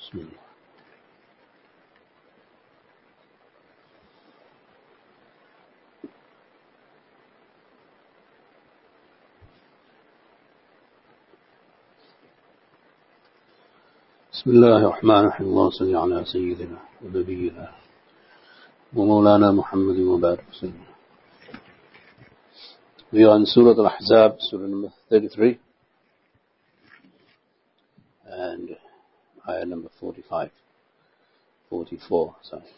بسم الله. بسم الله الرحمن الرحيم. اللهم صل على سيدنا ونبينا ومولانا محمد وبارك وسلم. We are in Surah Al-Ahzab, Surah number 33 ayah number 45 44 sorry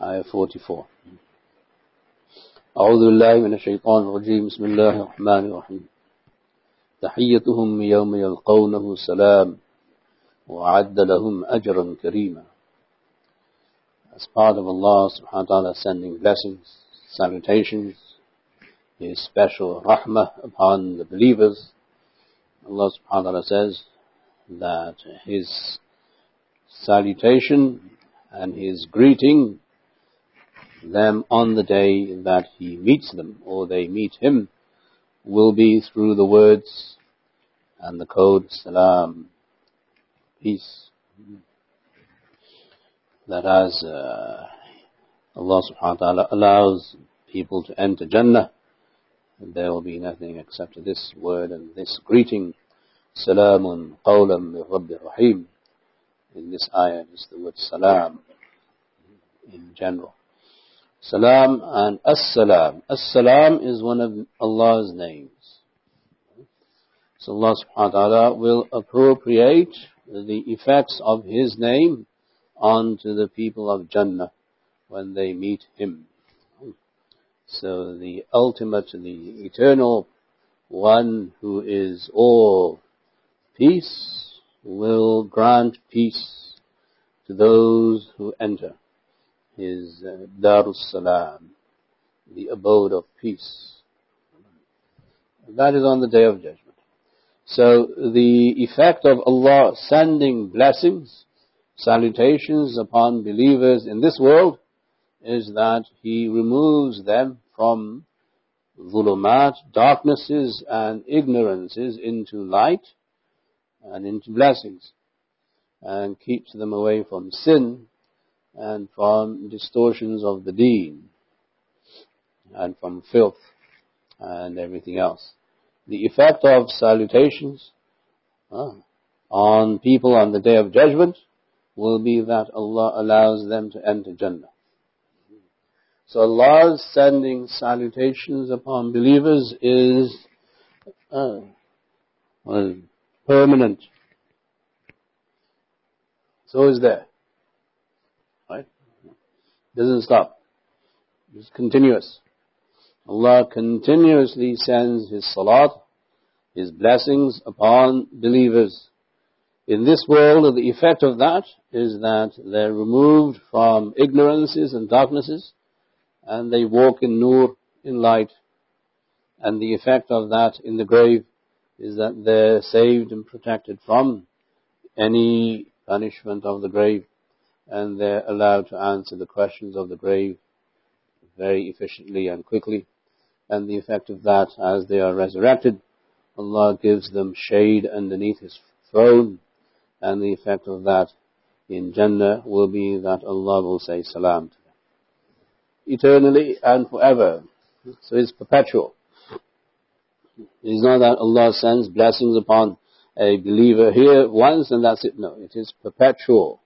ayah 44 أعوذ بالله من الشيطان الرجيم بسم الله الرحمن الرحيم تحيتهم يوم يلقونه سلام وأعد لهم أجرا كريما As part of Allah subhanahu wa ta'ala sending blessings, salutations, His special rahmah upon the believers, Allah subhanahu wa ta'ala says that His salutation and His greeting them on the day that He meets them or they meet Him will be through the words and the code salam, peace. That as uh, Allah subhanahu wa ta'ala allows people to enter Jannah, there will be nothing except this word and this greeting. Salamun qawlam min Rabbi Rahim. In this ayah is the word salam in general. Salam and as-salam. As-salam is one of Allah's names. So Allah subhanahu wa ta'ala will appropriate the effects of His name onto the people of Jannah when they meet Him. So the ultimate, the eternal one who is all peace will grant peace to those who enter his uh, Darus Salam, the abode of peace. That is on the day of judgment. So the effect of Allah sending blessings, salutations upon believers in this world is that He removes them from zulumat, darknesses and ignorances into light and into blessings and keeps them away from sin and from distortions of the deen and from filth and everything else. The effect of salutations uh, on people on the day of judgment will be that Allah allows them to enter Jannah. So Allah's sending salutations upon believers is uh, well, permanent. So is there. Right? Doesn't stop. It's continuous. Allah continuously sends His salat, His blessings upon believers. In this world, the effect of that is that they're removed from ignorances and darknesses, and they walk in nur, in light. And the effect of that in the grave is that they're saved and protected from any punishment of the grave, and they're allowed to answer the questions of the grave very efficiently and quickly. And the effect of that, as they are resurrected, Allah gives them shade underneath His throne, and the effect of that in Jannah will be that Allah will say salam to them. Eternally and forever. So it's perpetual. It is not that Allah sends blessings upon a believer here once and that's it. No, it is perpetual.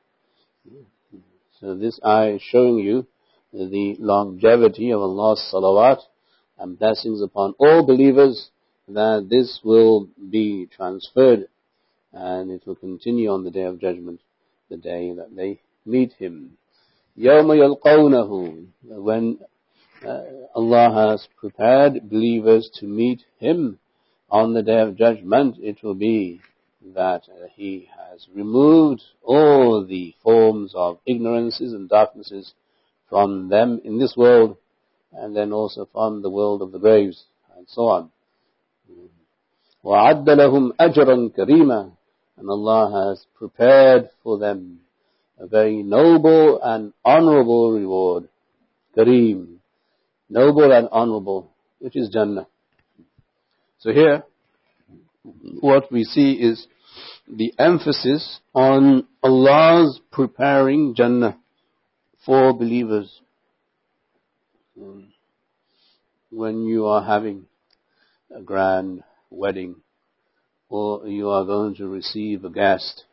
So this ayah is showing you the longevity of Allah's salawat and blessings upon all believers that this will be transferred and it will continue on the day of judgment, the day that they meet Him. يَوْمَ يَلْقَوْنَهُ When uh, Allah has prepared believers to meet Him on the day of judgment, it will be that uh, He has removed all the forms of ignorances and darknesses from them in this world and then also from the world of the graves and so on. وَعَدَّ لَهُمْ أَجْرًا كَرِيمًا And Allah has prepared for them a very noble and honorable reward. Kareem. Noble and honorable, which is Jannah. So here, what we see is the emphasis on Allah's preparing Jannah for believers. When you are having a grand wedding or you are going to receive a guest,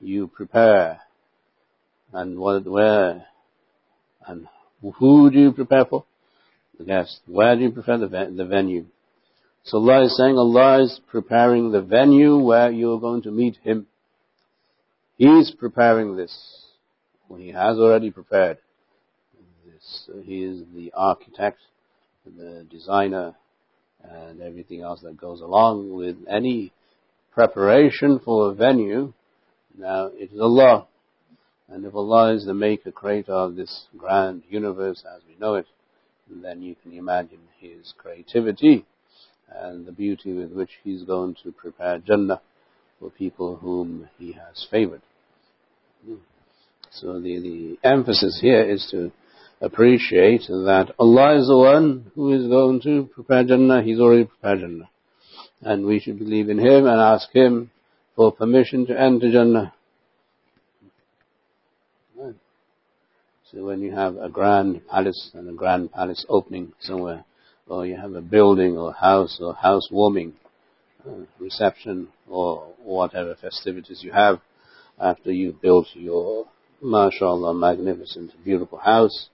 you prepare and what, where and who do you prepare for? The guest. Where do you prepare the, the venue? So Allah is saying Allah is preparing the venue where you are going to meet Him. He is preparing this. Well, he has already prepared this. He is the architect, the designer, and everything else that goes along with any preparation for a venue. Now, it is Allah. And if Allah is the maker, creator of this grand universe as we know it, then you can imagine His creativity and the beauty with which He's going to prepare Jannah for people whom He has favored. So the, the emphasis here is to appreciate that Allah is the one who is going to prepare Jannah. He's already prepared Jannah. And we should believe in Him and ask Him for permission to enter Jannah. When you have a grand palace and a grand palace opening somewhere, or you have a building or house or housewarming uh, reception or whatever festivities you have after you've built your mashallah magnificent beautiful house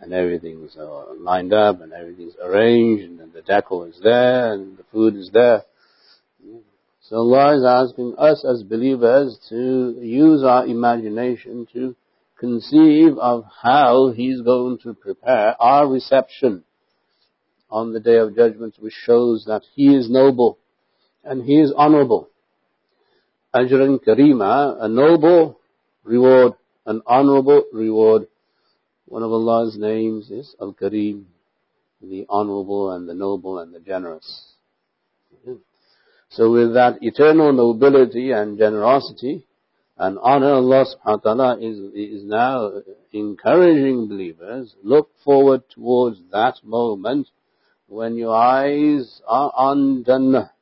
and everything's uh, lined up and everything's arranged and the decor is there and the food is there. So Allah is asking us as believers to use our imagination to conceive of how He's going to prepare our reception on the day of judgment, which shows that He is noble and He is honorable. Ajran Karima, a noble reward, an honorable reward. One of Allah's names is Al-Kareem, the honorable and the noble and the generous. So with that eternal nobility and generosity and honor, Allah subhanahu wa ta'ala is, is now encouraging believers, look forward towards that moment when your eyes are on Jannah.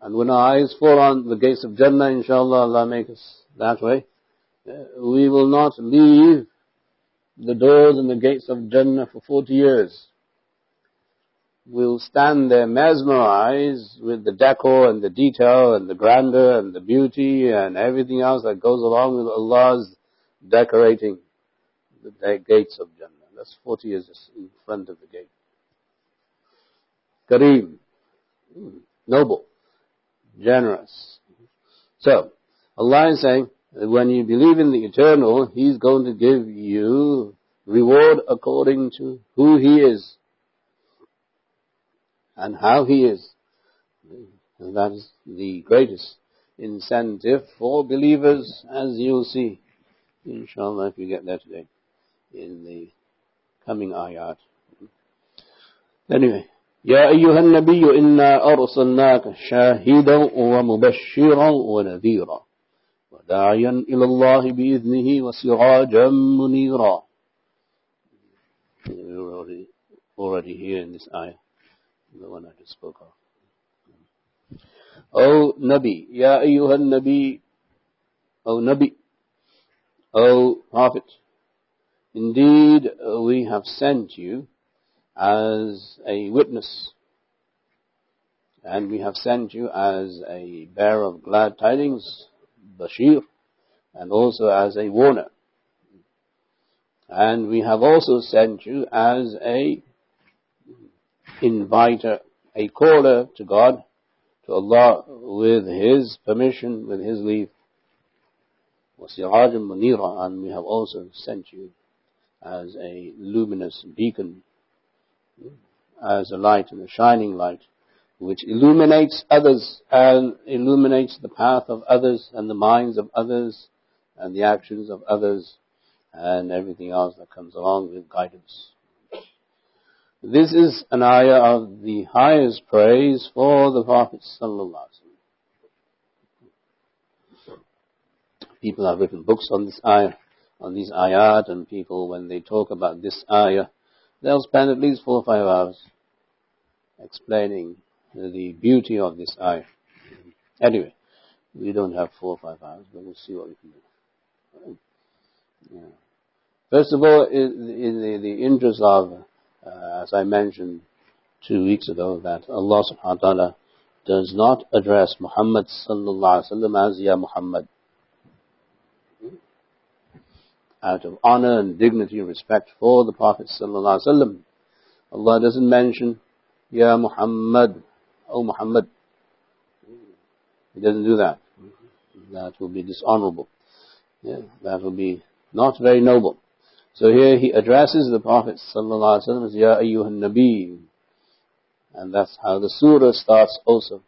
And when our eyes fall on the gates of Jannah, inshallah, Allah make us that way, we will not leave the doors and the gates of Jannah for 40 years. We'll stand there mesmerized with the decor and the detail and the grandeur and the beauty and everything else that goes along with Allah's decorating the gates of Jannah. That's 40 years in front of the gate. Kareem, hmm, noble, generous. So, Allah is saying, when you believe in the eternal, He's going to give you reward according to who He is and how He is. And that is the greatest incentive for believers, as you'll see, inshallah, if you get there today, in the coming ayat. Anyway, يا أيها النبي إنا أرسلناك شاهدا ومبشرا ونذيرا وداعيا إلى الله بإذنه وسراجا منيرا We're already, already here in this ayah, the one I just spoke of. O Nabi, Ya أيها النبي, O Nabi, O Prophet, Indeed, we have sent you as a witness, and we have sent you as a bearer of glad tidings, Bashir, and also as a warner. And we have also sent you as a inviter, a caller to God, to Allah, with His permission, with His leave. وَسِرَاجًا مُنِيرًا And we have also sent you as a luminous beacon, as a light and a shining light, which illuminates others and illuminates the path of others and the minds of others and the actions of others and everything else that comes along with guidance. This is an ayah of the highest praise for the Prophet People have written books on this ayah on these ayat and people, when they talk about this ayah, they'll spend at least four or five hours explaining the beauty of this ayah. Anyway, we don't have four or five hours, but we'll see what we can do. First of all, in the, the interest of, uh, as I mentioned two weeks ago, that Allah subhanahu wa ta'ala does not address Muhammad sallallahu alaihi wasallam as Ya Muhammad. Out of honor and dignity and respect for the Prophet sallallahu alaihi wasallam, Allah doesn't mention Ya Muhammad, O Muhammad. He doesn't do that. That will be dishonorable. Yeah, that will be not very noble. So here he addresses the Prophet wasallam as Ya Ayyuhan Nabi, and that's how the surah starts also.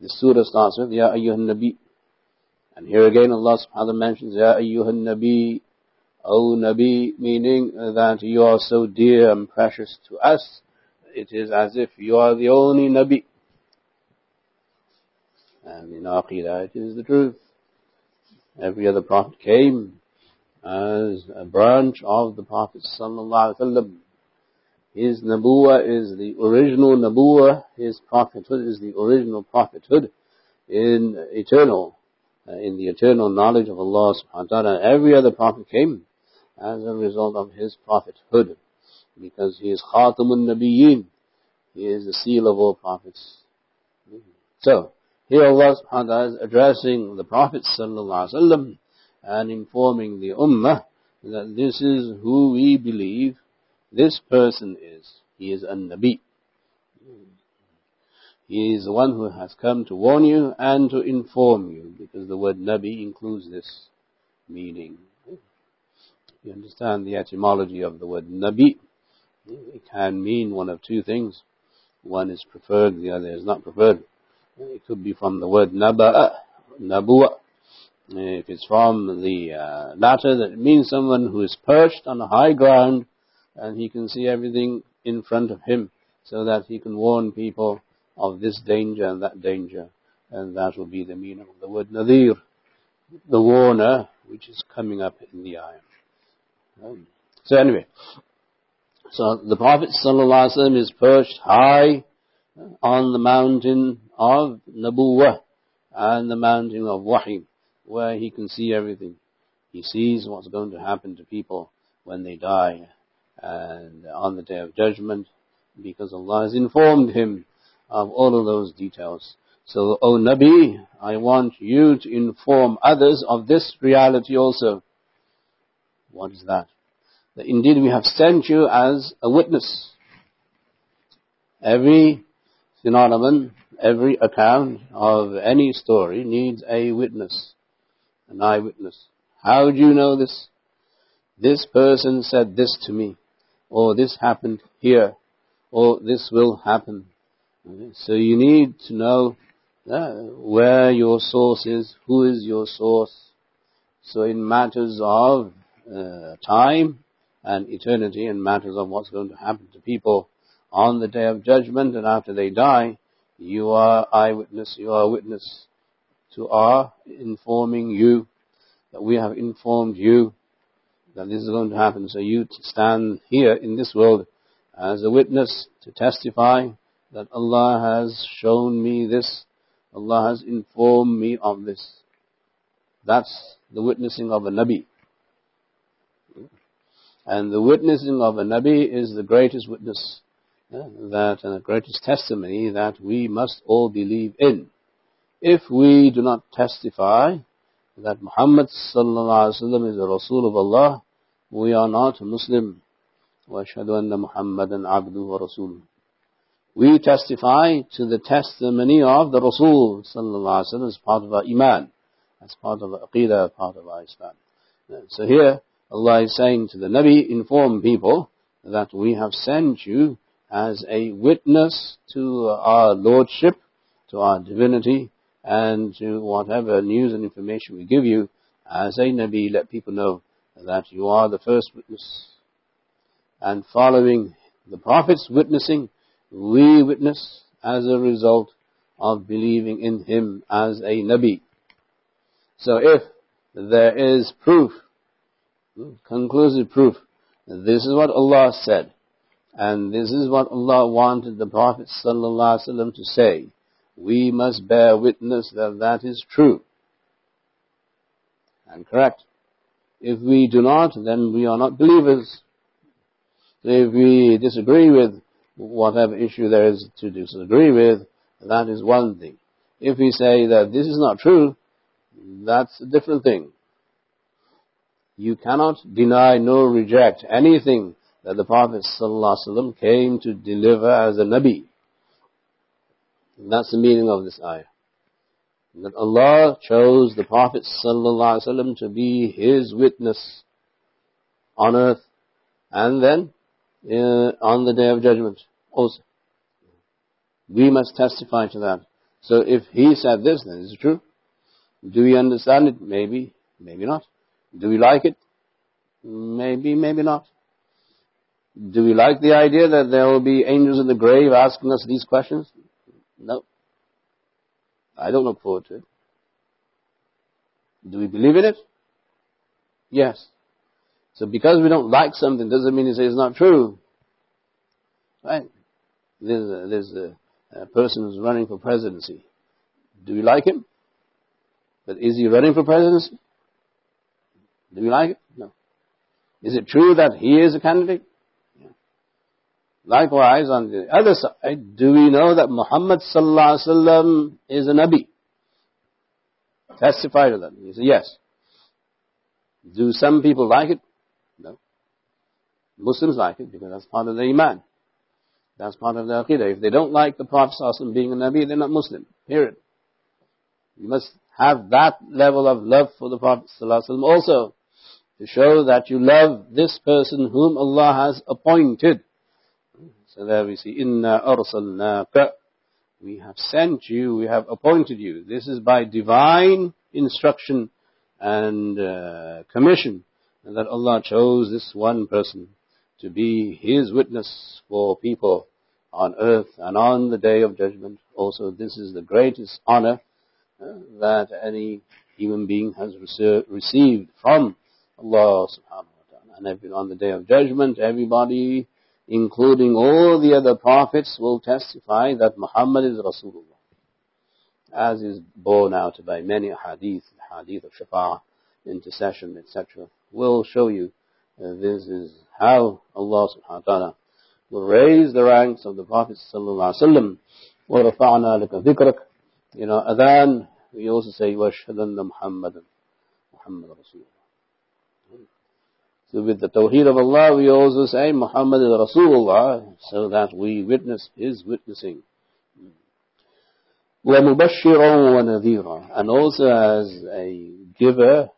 The surah starts with Ya Ayyuhan Nabi. And here again Allah subhanahu mentions Ya Ayyuhan Nabi, O Nabi, meaning that you are so dear and precious to us. It is as if you are the only Nabi. And in Aqidah it is the truth. Every other prophet came as a branch of the Prophet sallallahu. His nabuwa is the original nabuwa. His prophethood is the original prophethood in eternal, uh, in the eternal knowledge of Allah subhanahu wa ta'ala. Every other prophet came as a result of his prophethood because he is Khatamun Nabiyyin. He is the seal of all prophets. So, here Allah subhanahu wa ta'ala is addressing the Prophet sallallahu and informing the Ummah that this is who we believe this person is. He is a Nabi. He is the one who has come to warn you and to inform you, because the word Nabi includes this meaning. You understand the etymology of the word Nabi. It can mean one of two things. One is preferred, the other is not preferred. It could be from the word Naba'a, Nabu'a. If it's from the uh, latter, that means someone who is perched on a high ground and he can see everything in front of him so that he can warn people of this danger and that danger. And that will be the meaning of the word Nadir, the warner, which is coming up in the ayah. Um, so anyway, so the Prophet ﷺ is perched high on the mountain of Nabuwah and the mountain of Wahi, where he can see everything. He sees what's going to happen to people when they die and on the day of judgment because Allah has informed him of all of those details. So, O Nabi, I want you to inform others of this reality also. What is that? That indeed we have sent you as a witness. Every phenomenon, every account of any story needs a witness, an eyewitness. How do you know this? This person said this to me or this happened here, or this will happen. So you need to know uh, where your source is, who is your source. So in matters of uh, time and eternity, and matters of what's going to happen to people on the day of judgment and after they die, you are eyewitness, you are witness to our informing you that we have informed you that this is going to happen. So you stand here in this world as a witness to testify that Allah has shown me this, Allah has informed me of this. That's the witnessing of a Nabi. And the witnessing of a Nabi is the greatest witness, yeah, that and the greatest testimony that we must all believe in If we do not testify that Muhammad sallallahu alaihi wasallam is a Rasul of Allah, we are not Muslim. وَأَشْهَدُ أَنَّ مُحَمَّدًا عَبْدُهُ وَرَسُولُهُ We testify to the testimony of the Rasul sallallahu alaihi wasallam as part of our iman, as part of our aqidah, part of our Islam. So here, Allah is saying to the Nabi, inform people that we have sent you as a witness to our Lordship, to our divinity, and to whatever news and information we give you, as a Nabi, let people know that you are the first witness. And following the Prophet's witnessing, we witness as a result of believing in him as a Nabi. So if there is proof, conclusive proof, this is what Allah said, And this is what Allah wanted the Prophet ﷺ to say. We must bear witness that that is true and correct. If we do not, then we are not believers. If we disagree with whatever issue there is to disagree with, that is one thing. If we say that this is not true, that's a different thing. You cannot deny nor reject anything that the Prophet ﷺ came to deliver as a Nabi. And that's the meaning of this ayah. That Allah chose the Prophet ﷺ to be His witness on earth and then uh, on the Day of Judgment also. We must testify to that. So if He said this, then it's true. Do we understand it? Maybe, maybe not. Do we like it? Maybe, maybe not. Do we like the idea that there will be angels in the grave asking us these questions? No. I don't look forward to it. Do we believe in it? Yes. So because we don't like something doesn't mean say it's not true. Right? There's a, there's a, a person who's running for presidency. Do we like him? But is he running for presidency? Do we like it? No. Is it true that he is a candidate? Likewise, on the other side, do we know that Muhammad sallallahu alaihi wasallam is a Nabi? Testify to that. He said, yes. Do some people like it? No. Muslims like it because that's part of the Iman. That's part of the Aqidah. If they don't like the Prophet ﷺ being a Nabi, they're not Muslim. Period. You must have that level of love for the Prophet ﷺ also to show that you love this person whom Allah has appointed. So there we see, Inna arsalnaka. We have sent you, we have appointed you. This is by divine instruction and uh, commission that Allah chose this one person to be His witness for people on earth and on the day of judgment. Also, this is the greatest honor uh, that any human being has received from Allah subhanahu wa ta'ala. And on the day of judgment, everybody including all the other prophets, will testify that Muhammad is Rasulullah. As is borne out by many hadith, hadith of shafa'ah, intercession, etc. will show you uh, this is how Allah subhanahu wa ta'ala will raise the ranks of the Prophet sallallahu alaihi wasallam. وَرَفَعْنَا لَكَ ذِكْرَكَ You know, adhan, we also say, وَاشْهَدَنَّ مُحَمَّدًا Muhammad Rasulullah. So with the Tawheed of Allah, we also say Muhammad is Rasulullah, so that we witness His witnessing. وَمُبَشِّرًا وَنَذِيرًا And also as a giver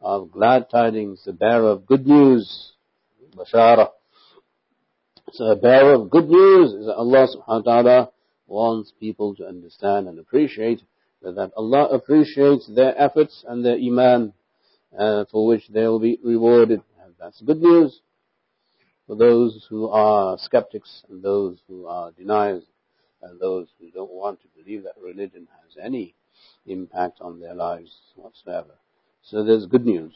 of glad tidings, a bearer of good news, bashara. So a bearer of good news is that Allah subhanahu wa ta'ala wants people to understand and appreciate that Allah appreciates their efforts and their iman uh, for which they will be rewarded that's good news for those who are skeptics and those who are deniers and those who don't want to believe that religion has any impact on their lives whatsoever. So there's good news.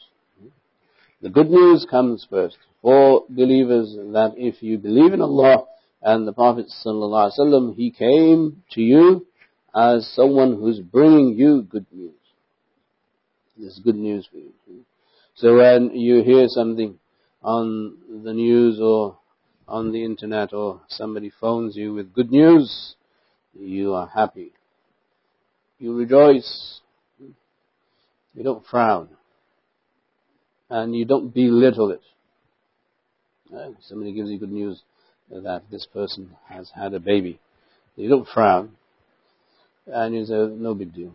The good news comes first for believers that if you believe in Allah and the Prophet ﷺ, he came to you as someone who's bringing you good news. There's good news for you. So when you hear something on the news or on the internet or somebody phones you with good news, you are happy. You rejoice. You don't frown. And you don't belittle it. Uh, somebody gives you good news that this person has had a baby. You don't frown. And you say, no big deal.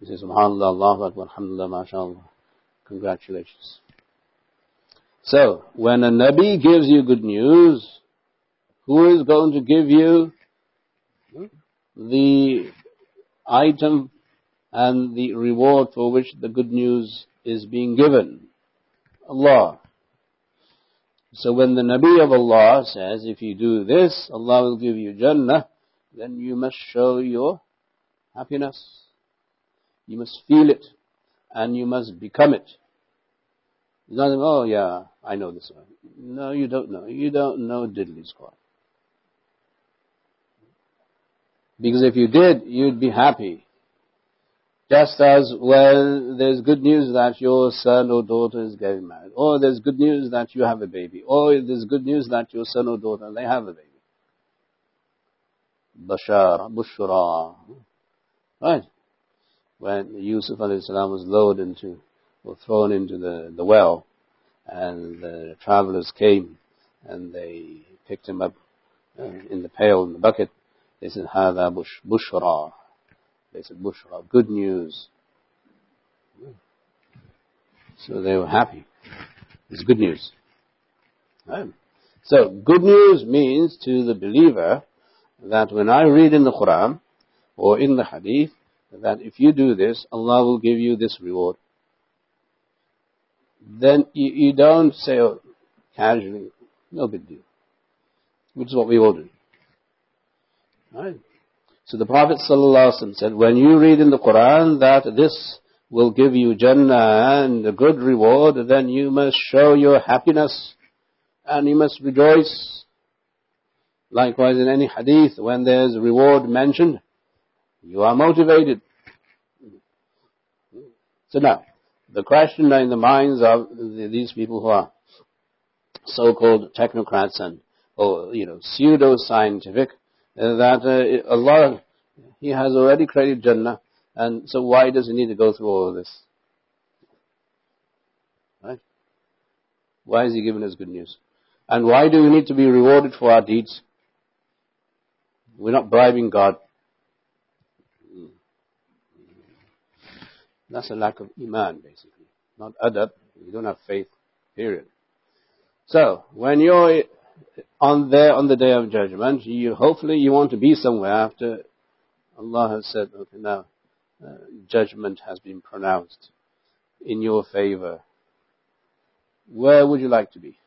You say, Subhanallah, Allah Akbar, Alhamdulillah, MashaAllah. Congratulations. So, when a Nabi gives you good news, who is going to give you the item and the reward for which the good news is being given? Allah. So when the Nabi of Allah says, if you do this, Allah will give you Jannah, then you must show your happiness. You must feel it and you must become it. It's not, oh yeah, I know this one. No, you don't know. You don't know diddly squat. Because if you did, you'd be happy. Just as well, there's good news that your son or daughter is getting married, or there's good news that you have a baby, or there's good news that your son or daughter, they have a baby. Bashar, Bushra. Right? When Yusuf salam was lowered into, or thrown into the, the well, and the travelers came, and they picked him up uh, in the pail, in the bucket, they said, Hada bush, Bushra. They said, Bushra, good news. So they were happy. It's good news. Right? So, good news means to the believer that when I read in the Quran or in the Hadith, that if you do this, Allah will give you this reward. Then you, you don't say oh, casually, no big deal. Which is what we all do. Right? So the Prophet ﷺ said, when you read in the Quran that this will give you Jannah and a good reward, then you must show your happiness and you must rejoice. Likewise in any hadith, when there's reward mentioned, you are motivated. So now, the question in the minds of these people who are so-called technocrats and, or, you know, pseudo-scientific, that uh, Allah, He has already created Jannah, and so why does He need to go through all of this? Right? Why is He giving us good news? And why do we need to be rewarded for our deeds? We're not bribing God. That's a lack of iman, basically. Not adab. You don't have faith, period. So, when you're on there on the day of judgment, you hopefully you want to be somewhere after Allah has said, okay, now uh, judgment has been pronounced in your favor. Where would you like to be?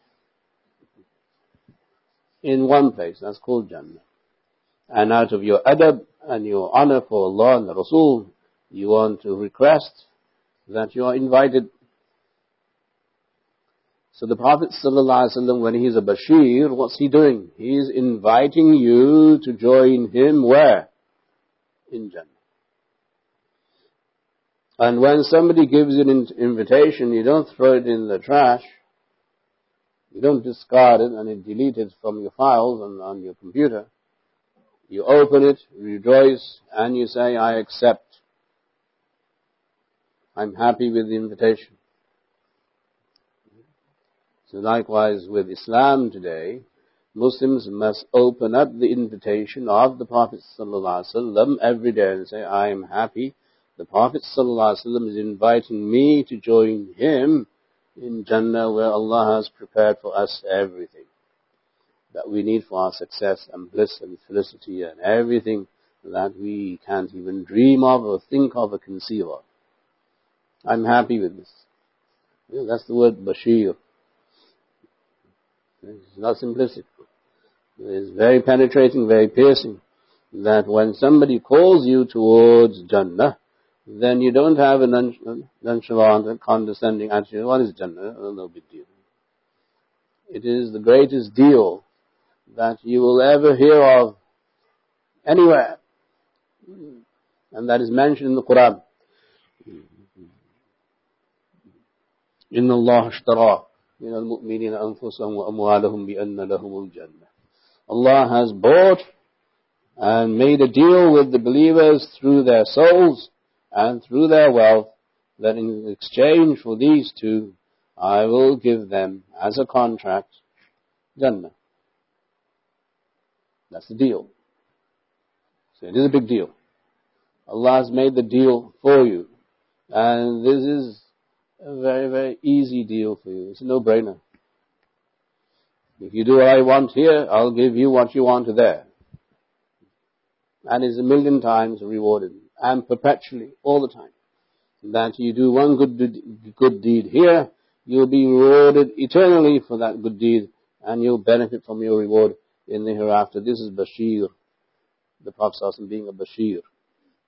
In one place, that's called Jannah. And out of your adab and your honor for Allah and the Rasul, you want to request that you are invited so the Prophet ﷺ, when he's a Bashir, what's he doing? He's inviting you to join him where? In Jannah. And when somebody gives you an invitation, you don't throw it in the trash. You don't discard it and delete it from your files and on your computer. You open it, rejoice, and you say, I accept. I'm happy with the invitation. So likewise with Islam today, Muslims must open up the invitation of the Prophet ﷺ every day and say, I am happy. The Prophet ﷺ is inviting me to join him in Jannah where Allah has prepared for us everything that we need for our success and bliss and felicity and everything that we can't even dream of or think of or conceive of. I'm happy with this. that's the word Bashir. It's not simplistic. It's very penetrating, very piercing. That when somebody calls you towards Jannah, then you don't have a nonchalant, condescending attitude. What is Jannah? Oh, no big deal. It is the greatest deal that you will ever hear of anywhere. And that is mentioned in the Quran. إن الله اشترى من المؤمنين أنفسهم وأموالهم بأن لهم الجنة. Allah has bought and made a deal with the believers through their souls and through their wealth that in exchange for these two, I will give them as a contract Jannah. That's the deal. So it is a big deal. Allah has made the deal for you. And this is a very, very easy deal for you. It's a no-brainer. If you do what I want here, I'll give you what you want there. And it's a million times rewarded. And perpetually, all the time. That you do one good, good deed here, you'll be rewarded eternally for that good deed, and you'll benefit from your reward in the hereafter. This is Bashir, the Prophet being a Bashir.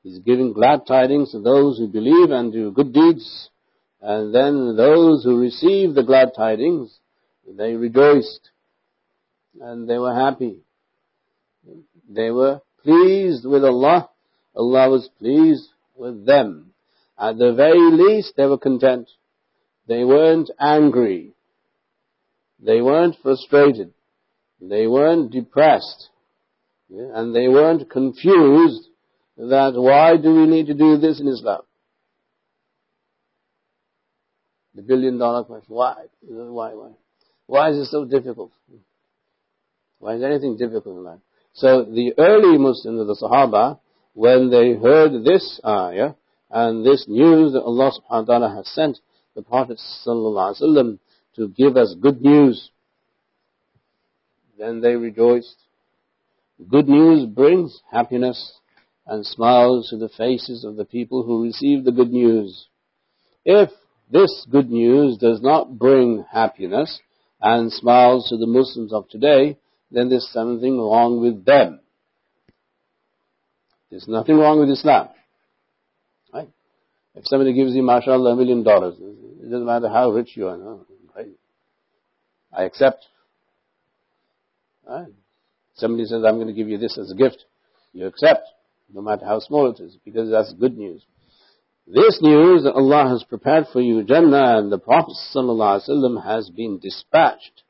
He's giving glad tidings to those who believe and do good deeds, And then those who received the glad tidings, they rejoiced and they were happy. They were pleased with Allah. Allah was pleased with them. At the very least, they were content. They weren't angry. They weren't frustrated. They weren't depressed. And they weren't confused that why do we need to do this in Islam? The billion dollar question. Why? Why? Why? Why is it so difficult? Why is anything difficult in life? So the early Muslims, the Sahaba, when they heard this ayah and this news that Allah subhanahu wa ta'ala has sent the Prophet sallallahu alaihi wasallam to give us good news, then they rejoiced. Good news brings happiness and smiles to the faces of the people who receive the good news. If this good news does not bring happiness and smiles to the Muslims of today, then there's something wrong with them. There's nothing wrong with Islam. Right? If somebody gives you, mashallah, a million dollars, it doesn't matter how rich you are. No, right? I accept. Right? Somebody says, I'm going to give you this as a gift. You accept, no matter how small it is, because that's good news. This news that Allah has prepared for you Jannah and the Prophet ﷺ has been dispatched,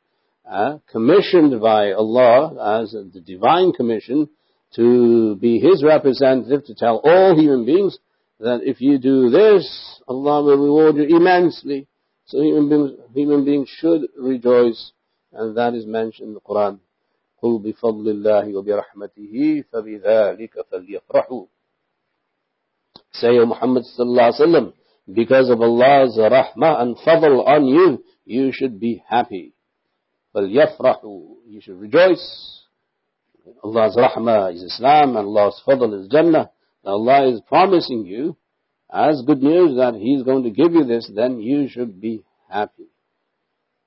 uh, commissioned by Allah as the divine commission to be His representative to tell all human beings that if you do this, Allah will reward you immensely. So human beings, human beings should rejoice, and that is mentioned in the Quran. قُلْ بِفَضْلِ اللَّهِ وَبِرَحْمَتِهِ فَبِذَلِكَ فَلْيَفْرَحُوا Say, O Muhammad sallallahu alaihi wasallam, because of Allah's rahmah and fadl on you, you should be happy. فَلْيَفْرَحُوا You should rejoice. Allah's rahmah is Islam and Allah's fadl is Jannah. Allah is promising you as good news that He's going to give you this, then you should be happy.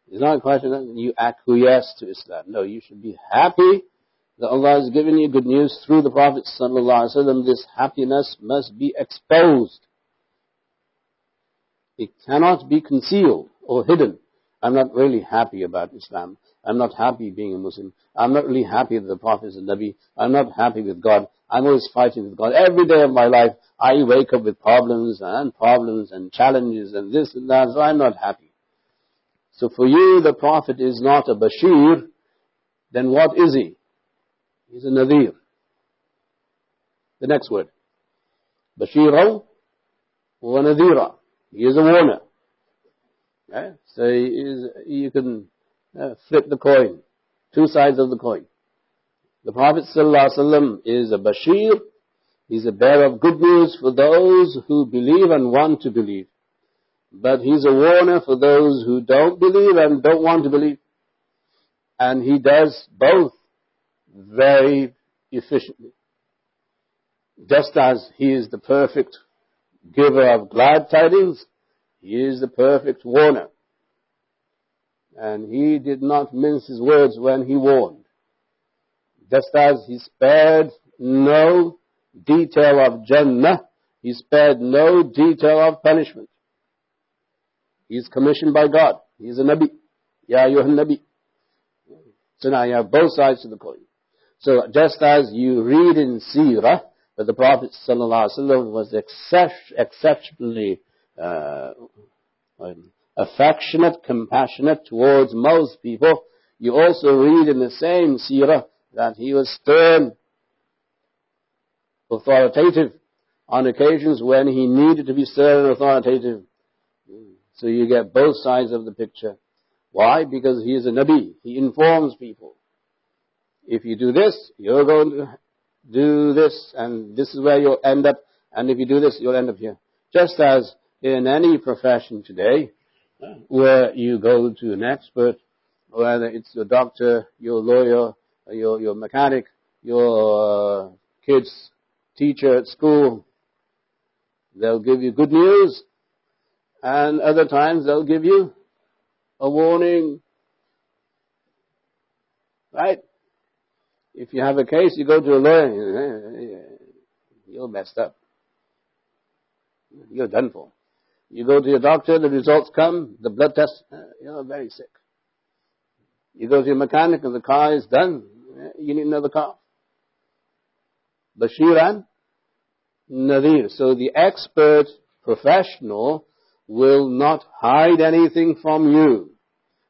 It's not a question that you acquiesce to Islam. No, you should be happy that Allah has given you good news through the Prophet this happiness must be exposed. It cannot be concealed or hidden. I'm not really happy about Islam. I'm not happy being a Muslim. I'm not really happy that the Prophet is a Nabi. I'm not happy with God. I'm always fighting with God. Every day of my life, I wake up with problems and problems and challenges and this and that, so I'm not happy. So for you, the Prophet is not a Bashir, then what is he? He's a Nadir. The next word. Bashira wa Nadira. He is a warner. Okay? So is, you can uh, flip the coin. Two sides of the coin. The Prophet is a Bashir. He's a bearer of good news for those who believe and want to believe. But he's a warner for those who don't believe and don't want to believe. And he does both very efficiently. Just as he is the perfect giver of glad tidings, he is the perfect warner. And he did not mince his words when he warned. Just as he spared no detail of Jannah, he spared no detail of punishment. He is commissioned by God. He is a Nabi. Ya Yuhan Nabi. So now you have both sides to the coin. So just as you read in Sirah that the Prophet ﷺ was exceptionally uh, affectionate, compassionate towards most people, you also read in the same Sirah that he was stern, authoritative on occasions when he needed to be stern and authoritative. So you get both sides of the picture. Why? Because he is a Nabi. He informs people. If you do this, you're going to do this, and this is where you'll end up, and if you do this, you'll end up here. Just as in any profession today, where you go to an expert, whether it's your doctor, your lawyer, your, your mechanic, your uh, kid's teacher at school, they'll give you good news, and other times they'll give you a warning. Right? If you have a case, you go to a lawyer. You're messed up. You're done for. You go to your doctor, the results come, the blood test, you're very sick. You go to your mechanic and the car is done, you need another car. Bashiran, Nadir. So the expert professional will not hide anything from you.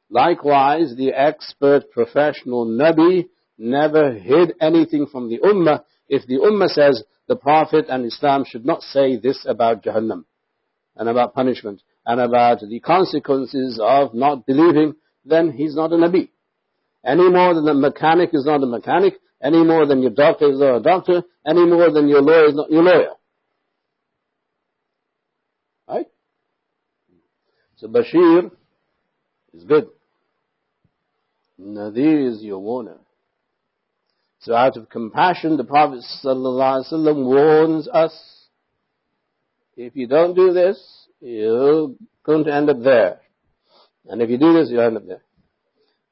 Likewise, the expert professional Nabi never hid anything from the Ummah. If the Ummah says the Prophet and Islam should not say this about Jahannam and about punishment and about the consequences of not believing, then he's not a Nabi. Any more than the mechanic is not a mechanic, any more than your doctor is not a doctor, any more than your lawyer is not your lawyer. Right? So Bashir is good. Nadir is your warner. So out of compassion, the Prophet ﷺ warns us, if you don't do this, you're going to end up there. And if you do this, you'll end up there.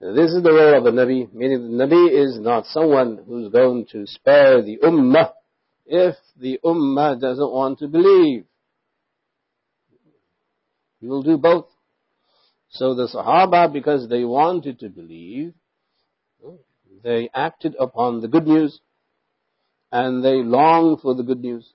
This is the role of the Nabi, meaning the Nabi is not someone who's going to spare the Ummah if the Ummah doesn't want to believe. He will do both. So the Sahaba, because they wanted to believe, they acted upon the good news and they longed for the good news.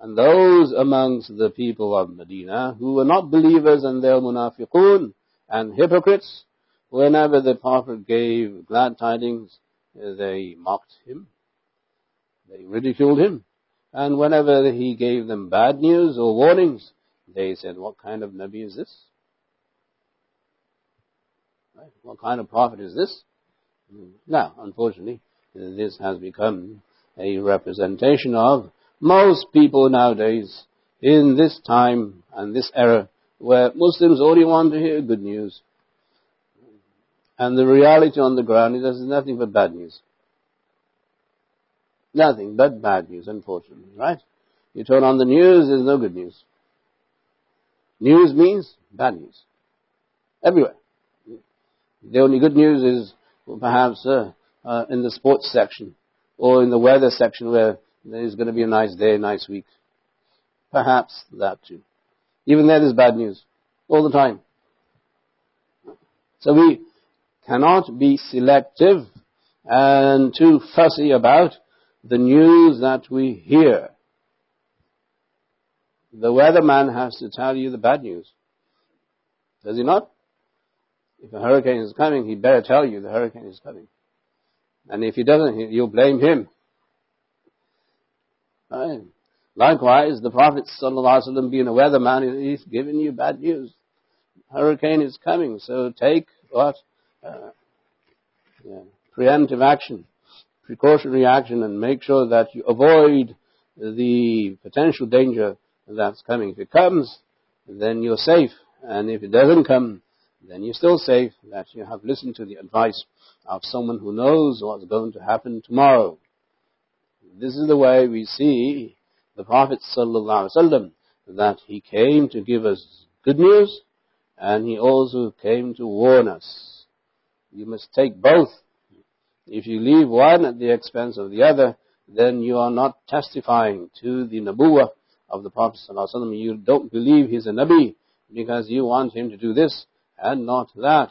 And those amongst the people of Medina who were not believers and they were munafiqun and hypocrites, whenever the Prophet gave glad tidings, they mocked him. They ridiculed him. And whenever he gave them bad news or warnings, they said, what kind of Nabi is this? What kind of prophet is this? Now, unfortunately, this has become a representation of most people nowadays in this time and this era where Muslims only want to hear good news. And the reality on the ground is there's nothing but bad news. Nothing but bad news, unfortunately, right? You turn on the news, there's no good news. News means bad news. Everywhere. The only good news is perhaps uh, uh, in the sports section or in the weather section where there's going to be a nice day, nice week. Perhaps that too. Even there is bad news all the time. So we cannot be selective and too fussy about the news that we hear. The weatherman has to tell you the bad news. Does he not? If a hurricane is coming, he better tell you the hurricane is coming. And if he doesn't, you'll blame him. Right. Likewise, the Prophet ﷺ being a weatherman, he's giving you bad news. Hurricane is coming, so take what? Uh, yeah, preemptive action, precautionary action, and make sure that you avoid the potential danger that's coming. If it comes, then you're safe. And if it doesn't come, then you're still safe that you have listened to the advice of someone who knows what's going to happen tomorrow. This is the way we see the Prophet ﷺ, that he came to give us good news and he also came to warn us. You must take both. If you leave one at the expense of the other, then you are not testifying to the Nubuwwah of the Prophet ﷺ. You don't believe he's a Nabi because you want him to do this and not that.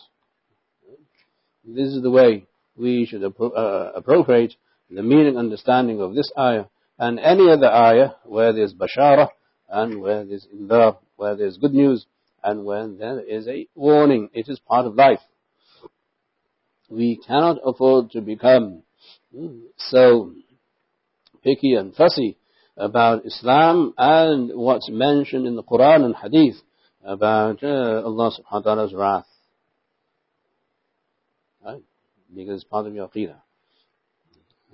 This is the way we should appro- uh, appropriate the meaning understanding of this ayah and any other ayah where there's bashara and where there's indar, where there's good news and when there is a warning. It is part of life. We cannot afford to become so picky and fussy about Islam and what's mentioned in the Quran and Hadith about uh, Allah subhanahu wa ta'ala's wrath. Right? Because it's part of your aqidah.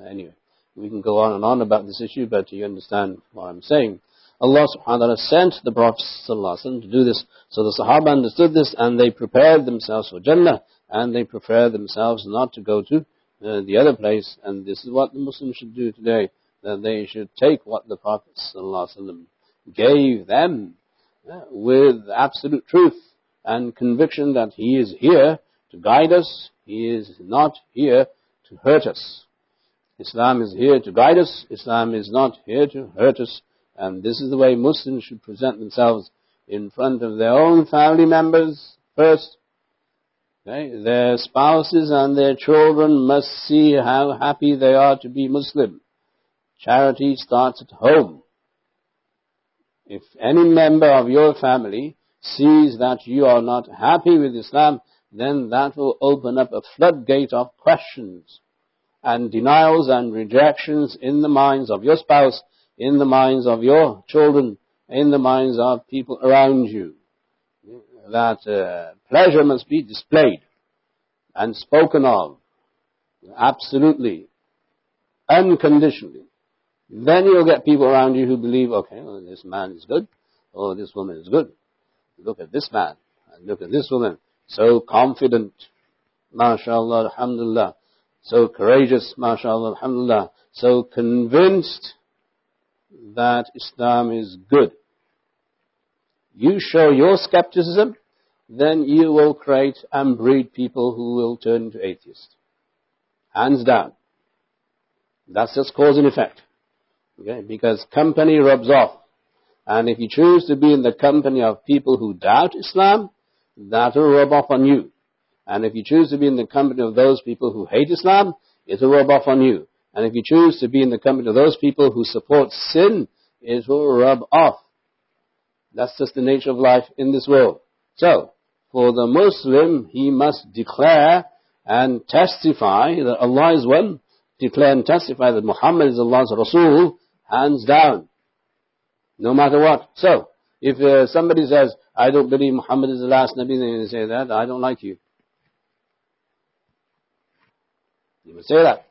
Anyway, we can go on and on about this issue, but you understand what I'm saying. Allah subhanahu wa ta'ala sent the Prophet to do this. So the Sahaba understood this and they prepared themselves for Jannah and they prepared themselves not to go to uh, the other place. And this is what the Muslims should do today. That they should take what the Prophet gave them with absolute truth and conviction that He is here to guide us. He is not here to hurt us. Islam is here to guide us. Islam is not here to hurt us. And this is the way Muslims should present themselves in front of their own family members first. Okay? Their spouses and their children must see how happy they are to be Muslim. Charity starts at home. If any member of your family sees that you are not happy with Islam, then that will open up a floodgate of questions and denials and rejections in the minds of your spouse, in the minds of your children, in the minds of people around you. That uh, pleasure must be displayed and spoken of absolutely, unconditionally. Then you'll get people around you who believe, okay, well, this man is good, or this woman is good. Look at this man, and look at this woman. So confident, mashallah, alhamdulillah. So courageous, mashallah, alhamdulillah. So convinced that Islam is good. You show your skepticism, then you will create and breed people who will turn into atheists. Hands down. That's just cause and effect. Okay? Because company rubs off. And if you choose to be in the company of people who doubt Islam, that will rub off on you. And if you choose to be in the company of those people who hate Islam, it will rub off on you. And if you choose to be in the company of those people who support sin, it will rub off. That's just the nature of life in this world. So, for the Muslim, he must declare and testify that Allah is one, declare and testify that Muhammad is Allah's Rasul, hands down. No matter what. So, if uh, somebody says, I don't believe Muhammad is the last Nabi, then you say that, I don't like you. You would say that.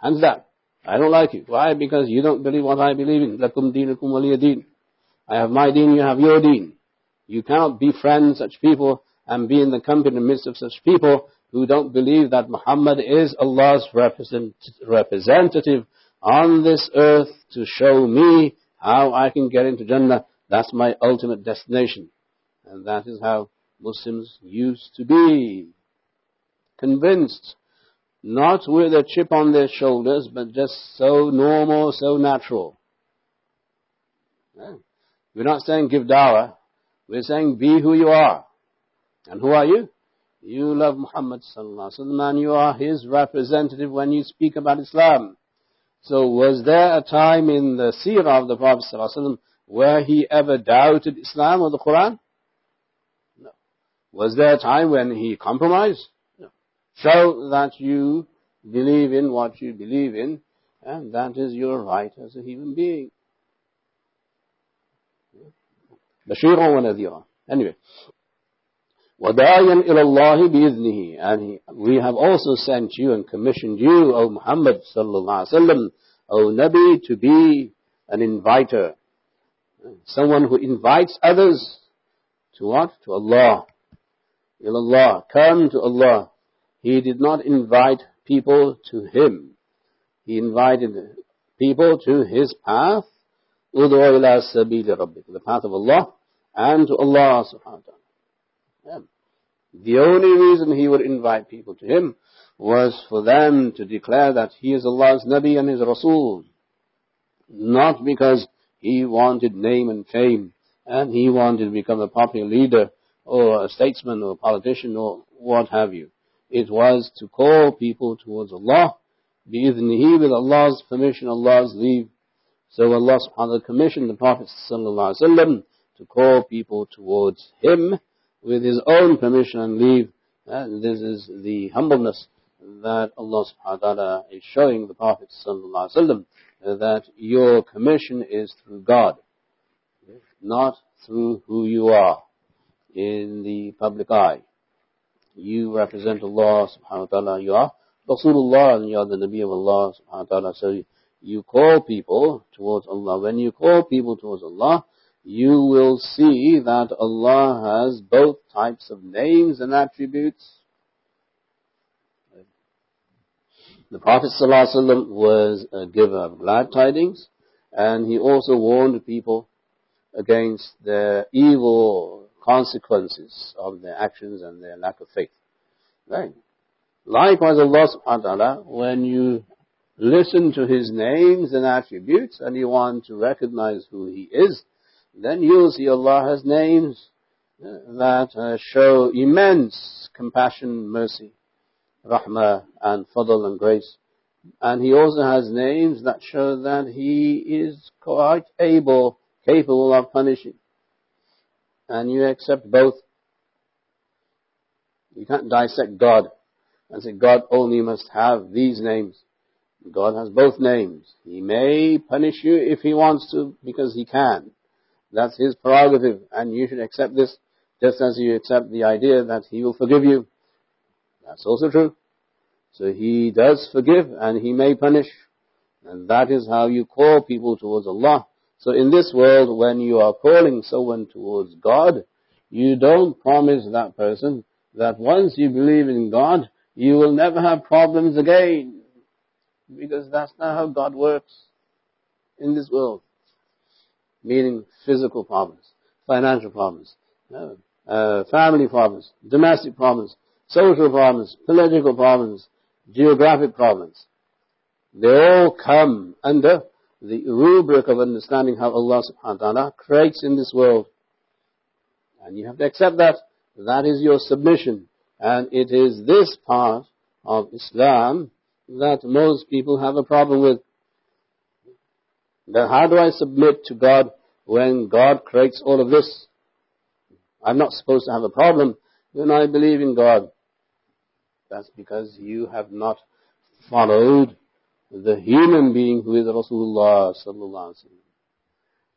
Hands down. I don't like you. Why? Because you don't believe what I believe in. Lakum deenukum waliya deen. I have my deen, you have your deen. You cannot befriend such people and be in the company in the midst of such people who don't believe that Muhammad is Allah's represent, representative on this earth to show me how I can get into Jannah. That's my ultimate destination. And that is how Muslims used to be. Convinced. Not with a chip on their shoulders, but just so normal, so natural. We're not saying give dawah. We're saying be who you are. And who are you? You love Muhammad sallallahu alaihi wasallam you are his representative when you speak about Islam. So was there a time in the seerah of the Prophet ﷺ where he ever doubted Islam or the Quran? No. Was there a time when he compromised? No. Show that you believe in what you believe in, and that is your right as a human being. بشيرا ونذيرا. Anyway. وَدَاعِيًا إِلَى اللَّهِ بِإِذْنِهِ And he, we have also sent you and commissioned you, O Muhammad sallallahu alaihi wasallam, O Nabi, to be an inviter. Someone who invites others to what? To Allah. إِلَى Allah. Come to Allah. He did not invite people to Him. He invited people to His path. أُدْعُوا إِلَى سَبِيلِ رَبِّكَ The path of Allah and to Allah subhanahu wa ta'ala. The only reason he would invite people to him was for them to declare that he is Allah's Nabi and his Rasul. Not because he wanted name and fame and he wanted to become a popular leader or a statesman or a politician or what have you. It was to call people towards Allah, bi'idhnihi, with Allah's permission, Allah's leave. So Allah subhanahu wa ta'ala commissioned the Prophet to call people towards him with his own permission and leave. Uh, this is the humbleness that Allah subhanahu wa ta'ala is showing the Prophet sallallahu uh, that your commission is through God, not through who you are in the public eye. You represent Allah subhanahu wa ta'ala, you are Rasulullah and you are the Nabi of Allah subhanahu wa ta'ala. So you call people towards Allah. When you call people towards Allah, you will see that Allah has both types of names and attributes. The Prophet ﷺ was a giver of glad tidings, and he also warned people against the evil consequences of their actions and their lack of faith. Right? Likewise, Allah subhanahu wa ta'ala, when you listen to His names and attributes and you want to recognize who He is, then you'll see Allah has names that uh, show immense compassion, mercy, rahmah, and fadl and grace. And He also has names that show that He is quite able, capable of punishing. And you accept both. You can't dissect God and say God only must have these names. God has both names. He may punish you if He wants to because He can. That's His prerogative and you should accept this just as you accept the idea that He will forgive you. That's also true. So He does forgive and He may punish. And that is how you call people towards Allah. So in this world, when you are calling someone towards God, you don't promise that person that once you believe in God, you will never have problems again. Because that's not how God works in this world. Meaning physical problems, financial problems, uh, family problems, domestic problems, social problems, political problems, geographic problems. They all come under the rubric of understanding how Allah subhanahu wa ta'ala creates in this world. And you have to accept that. That is your submission. And it is this part of Islam that most people have a problem with. Then how do I submit to God when God creates all of this? I'm not supposed to have a problem when I believe in God. That's because you have not followed the human being who is Rasulullah sallallahu alaihi wasallam.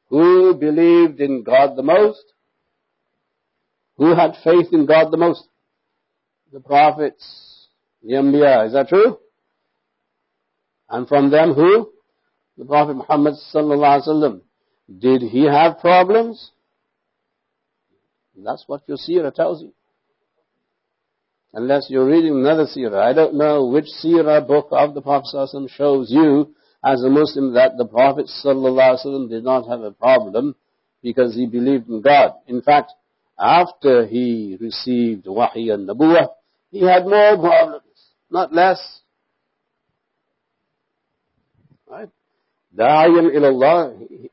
Who believed in God the most? Who had faith in God the most? The prophets, the Anbiya. Is that true? And from them who? The Prophet Muhammad sallallahu alaihi wasallam. Did he have problems? That's what your seerah tells you. Unless you're reading another seerah. I don't know which seerah book of the Prophet ﷺ shows you as a Muslim that the Prophet ﷺ did not have a problem because he believed in God. In fact, after he received wahi and nubuwwah, he had more problems, not less. Right? Da'iyan ilallah,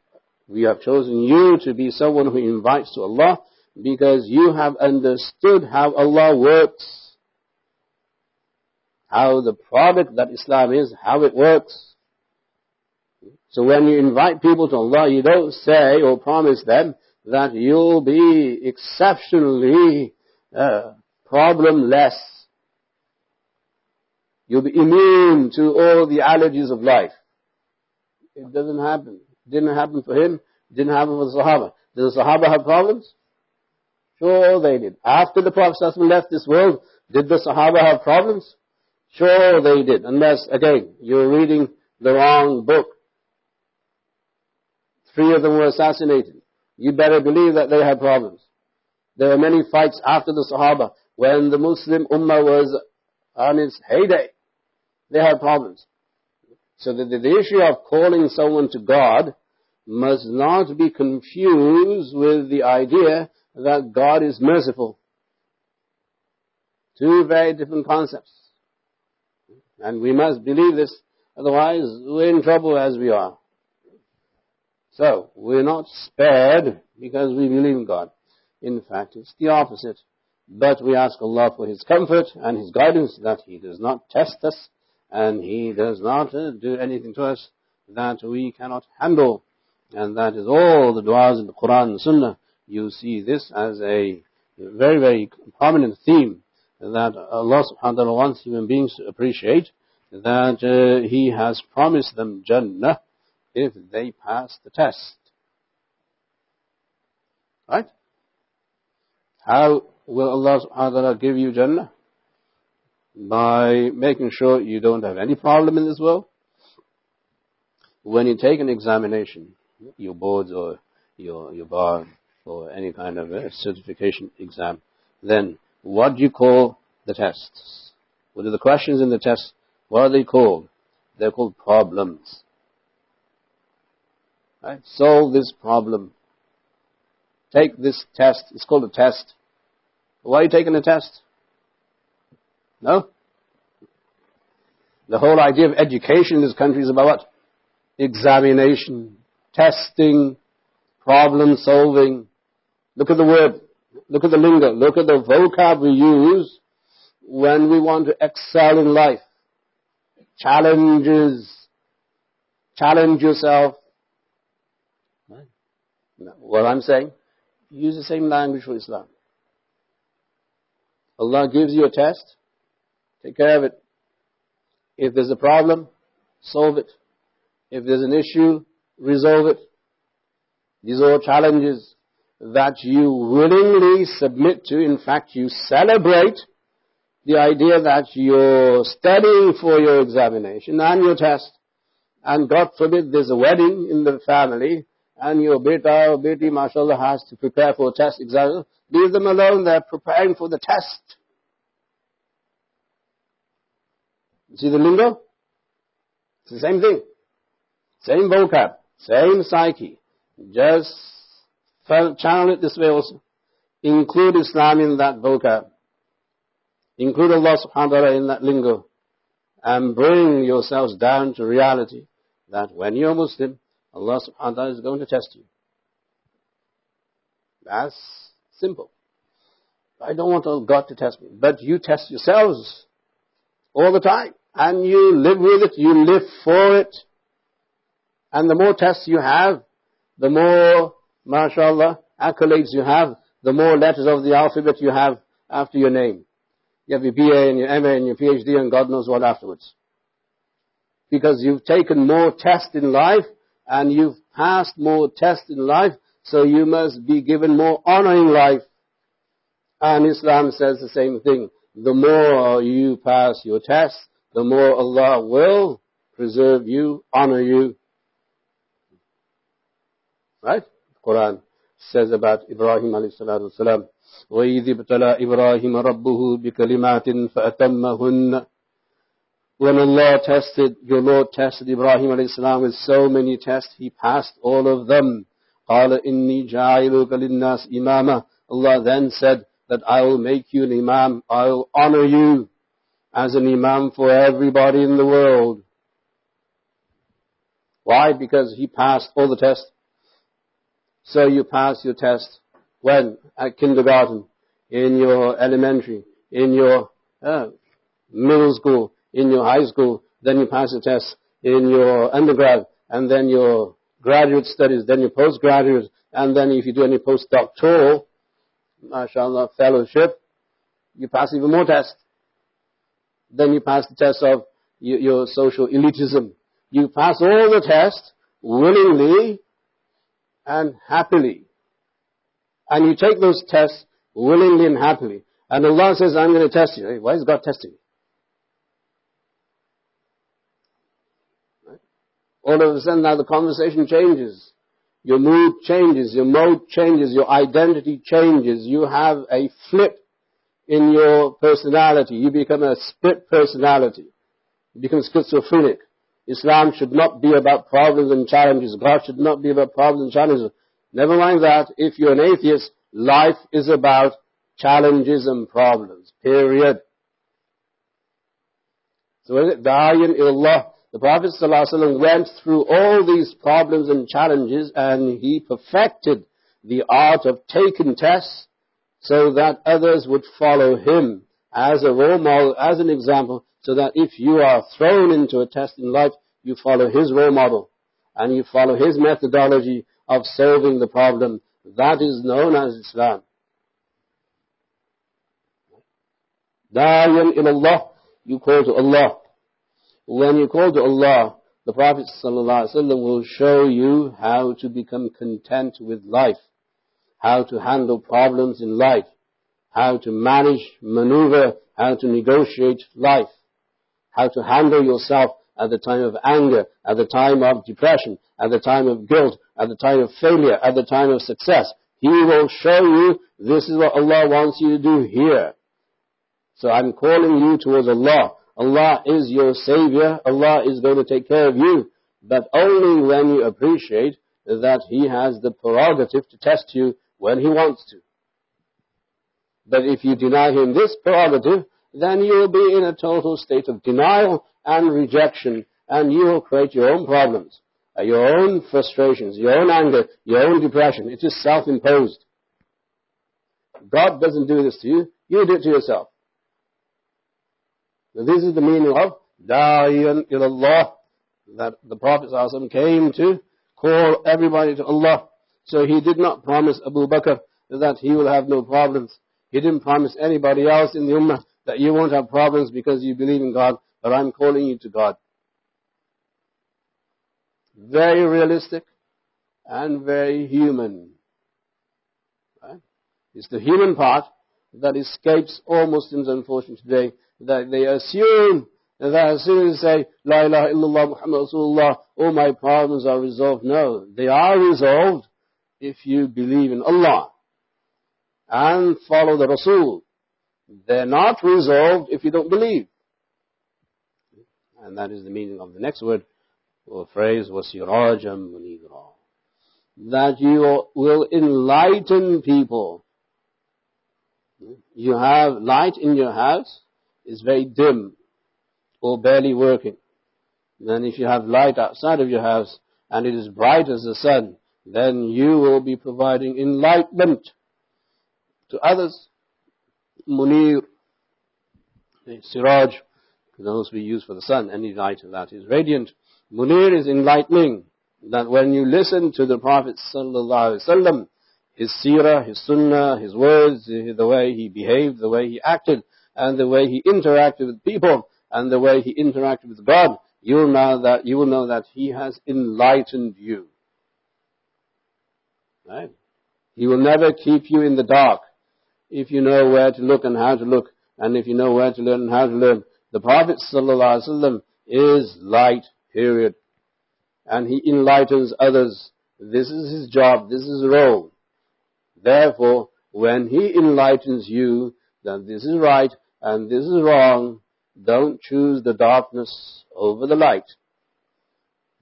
we have chosen you to be someone who invites to Allah because you have understood how Allah works, how the product that Islam is, how it works. So when you invite people to Allah, you don't say or promise them that you'll be exceptionally uh, problemless. You'll be immune to all the allergies of life. It doesn't happen. It didn't happen for him. It didn't happen for the Sahaba. Did the Sahaba have problems? Sure they did. After the Prophet left this world, did the Sahaba have problems? Sure they did. Unless, again, you're reading the wrong book. Three of them were assassinated. You better believe that they had problems. There were many fights after the Sahaba when the Muslim Ummah was on its heyday. They had problems. So the, the issue of calling someone to God must not be confused with the idea that God is merciful. Two very different concepts. And we must believe this, otherwise we're in trouble as we are. So, we're not spared because we believe in God. In fact, it's the opposite. But we ask Allah for His comfort and His guidance that He does not test us and He does not uh, do anything to us that we cannot handle. And that is all the du'as in the Quran and Sunnah you see this as a very, very prominent theme that Allah subhanahu wa ta'ala wants human beings to appreciate that uh, He has promised them Jannah if they pass the test. Right? How will Allah subhanahu wa ta'ala give you Jannah? By making sure you don't have any problem in this world. When you take an examination, your boards or your, your bar, or any kind of a certification exam, then what do you call the tests? What are the questions in the test? What are they called? They're called problems. Right? Solve this problem. Take this test. It's called a test. Why are you taking a test? No? The whole idea of education in this country is about what? Examination, testing, problem solving. Look at the word, look at the lingo, look at the vocab we use when we want to excel in life. Challenges, challenge yourself. What I'm saying, use the same language for Islam. Allah gives you a test, take care of it. If there's a problem, solve it. If there's an issue, resolve it. These are all challenges that you willingly submit to. In fact, you celebrate the idea that you're studying for your examination and your test. And God forbid there's a wedding in the family and your beta or beti, mashallah, has to prepare for a test exam. Leave them alone, they're preparing for the test. See the lingo? It's the same thing. Same vocab, same psyche. Just channel it this way also. Include Islam in that vocab. Include Allah subhanahu wa ta'ala in that lingo. And bring yourselves down to reality that when you're Muslim, Allah subhanahu wa ta'ala is going to test you. That's simple. I don't want God to test me. But you test yourselves all the time. And you live with it, you live for it. And the more tests you have, the more, mashallah, accolades you have, the more letters of the alphabet you have after your name. You have your BA and your MA and your PhD and God knows what afterwards. Because you've taken more tests in life and you've passed more tests in life, so you must be given more honor in life. And Islam says the same thing The more you pass your tests, the more Allah will preserve you, honor you. Right? Quran says about Ibrahim alayhi salatu wasalam, وَإِذِ ابْتَلَى إِبْرَاهِيمَ رَبُّهُ بِكَلِمَاتٍ فَأَتَمَّهُنَّ when Allah tested, your Lord tested Ibrahim alayhi with so many tests, he passed all of them. قَالَ إِنِّي جَعِلُكَ لِلنَّاسِ إِمَامًا Allah then said that I will make you an imam, I will honor you as an imam for everybody in the world. Why? Because he passed all the tests. So you pass your test when? At kindergarten, in your elementary, in your uh, middle school, in your high school, then you pass the test in your undergrad, and then your graduate studies, then your postgraduate, and then if you do any postdoctoral, mashallah, fellowship, you pass even more tests. Then you pass the test of your social elitism. You pass all the tests willingly and happily. And you take those tests willingly and happily. And Allah says, I'm going to test you. Why is God testing you? all of a sudden now the conversation changes. Your mood changes, your mode changes, your identity changes. You have a flip in your personality. You become a split personality. You become schizophrenic. Islam should not be about problems and challenges. God should not be about problems and challenges. Never mind that. If you're an atheist, life is about challenges and problems. Period. So is it? Da'iyan ilallah. The Prophet ﷺ went through all these problems and challenges and he perfected the art of taking tests so that others would follow him as a role model, as an example, so that if you are thrown into a test in life, you follow his role model and you follow his methodology of solving the problem. That is known as Islam. Da'iyan ilallah, you call to Allah. When you call to Allah, the Prophet ﷺ will show you how to become content with life, how to handle problems in life, how to manage, maneuver, how to negotiate life, how to handle yourself at the time of anger, at the time of depression, at the time of guilt, at the time of failure, at the time of success. He will show you this is what Allah wants you to do here. So I'm calling you towards Allah. Allah is your savior. Allah is going to take care of you. But only when you appreciate that He has the prerogative to test you when He wants to. But if you deny Him this prerogative, then you will be in a total state of denial and rejection, and you will create your own problems. uh, your own frustrations, your own anger, your own depression. It is self-imposed. God doesn't do this to you. You do it to yourself. This is the meaning of Da'iyan ilallah that the Prophet came to call everybody to Allah. So he did not promise Abu Bakr that he will have no problems. He didn't promise anybody else in the Ummah that you won't have problems because you believe in God, but I'm calling you to God. Very realistic and very human. Right? It's the human part that escapes all Muslims unfortunately today, that they assume that as soon as they say, La ilaha illallah Muhammad Rasulullah, all my problems are resolved. No, they are resolved if you believe in Allah and follow the Rasul. They're not resolved if you don't believe. And that is the meaning of the next word or phrase, وَسِرَاجًا مُنِيرًا That you will enlighten people. You have light in your house, is very dim or barely working. Then if you have light outside of your house and it is bright as the sun, then you will be providing enlightenment to others. Munir, Siraj, can also be used for the sun, any light that is radiant. Munir is enlightening, that when you listen to the Prophet sallallahu alaihi wasallam, his seerah, his sunnah, his words, the way he behaved, the way he acted, and the way he interacted with people, and the way he interacted with God, you will know that, you will know that he has enlightened you. Right? He will never keep you in the dark if you know where to look and how to look, and if you know where to learn and how to learn. The Prophet ﷺ is light, period. And he enlightens others. This is his job, this is his role. Therefore, when he enlightens you, then this is right and this is wrong, don't choose the darkness over the light.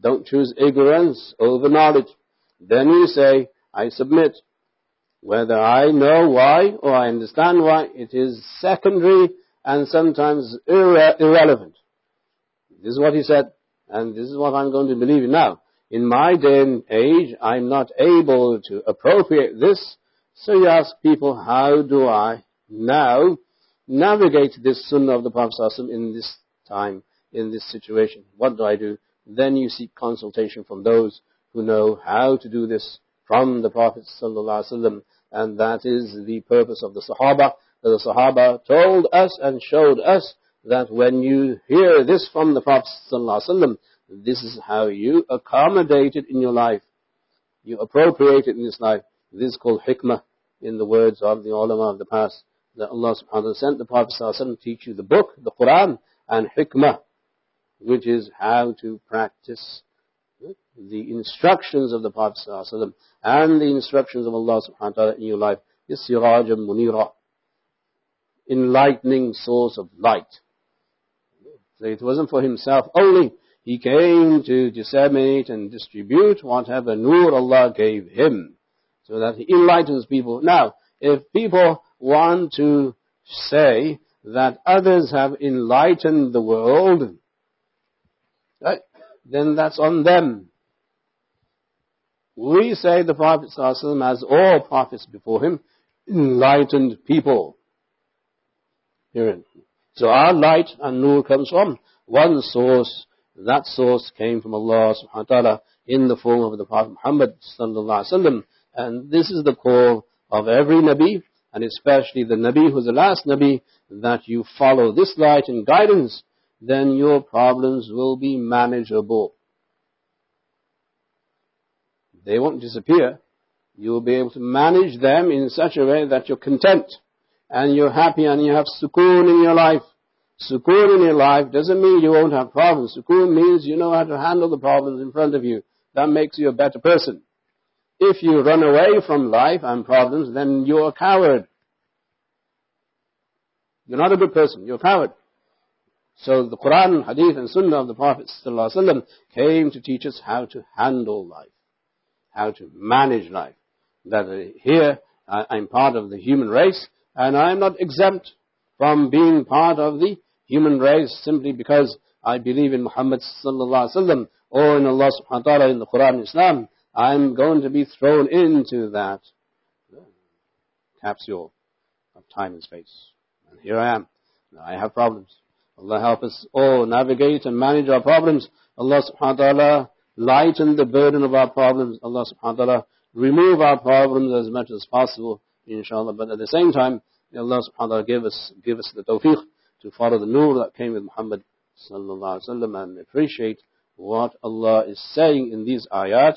Don't choose ignorance over knowledge. Then you say, I submit. Whether I know why or I understand why, it is secondary and sometimes irre- irrelevant. This is what he said, and this is what I'm going to believe in now. In my day and age, I'm not able to appropriate this, so you ask people, how do I now navigate this sunnah of the Prophet in this time, in this situation? What do I do? Then you seek consultation from those who know how to do this from the Prophet ﷺ, and that is the purpose of the Sahaba. The Sahaba told us and showed us that when you hear this from the Prophet ﷺ, this is how you accommodate it in your life. You appropriate it in this life. This is called hikmah in the words of the ulama of the past. That Allah subhanahu wa ta'ala sent the Prophet to teach you the book, the Quran, and hikmah, which is how to practice the instructions of the Prophet and the instructions of Allah subhanahu wa ta'ala in your life is sirajam munira, enlightening source of light. So it wasn't for himself only. He came to disseminate and distribute whatever nur Allah gave him so that he enlightens people. Now, if people want to say that others have enlightened the world, right, then that's on them. We say the Prophet ﷺ, as all prophets before him, enlightened people. So our light and nur comes from one source. That source came from Allah subhanahu wa ta'ala in the form of the Prophet Muhammad sallallahu alaihi wasallam. And this is the call of every Nabi, and especially the Nabi who's the last Nabi, that you follow this light and guidance, then your problems will be manageable. They won't disappear. You will be able to manage them in such a way that you're content and you're happy and you have sukoon in your life. Sukoon in your life doesn't mean you won't have problems. Sukoon means you know how to handle the problems in front of you. That makes you a better person. If you run away from life and problems, then you're a coward. You're not a good person. You're a coward. So the Quran, Hadith and Sunnah of the Prophet ﷺ came to teach us how to handle life how to manage life. That here I'm part of the human race and I'm not exempt from being part of the human race simply because I believe in Muhammad wasallam or in Allah subhanahu wa ta'ala in the Quran and Islam, I'm going to be thrown into that capsule of time and space. And here I am. Now I have problems. Allah help us all navigate and manage our problems. Allah subhanahu wa ta'ala lighten the burden of our problems. Allah subhanahu wa ta'ala remove our problems as much as possible, inshallah. But at the same time, Allah subhanahu wa ta'ala give us, give us the tawfiq to follow the nur that came with Muhammad sallallahu alaihi wasallam and appreciate what Allah is saying in these ayat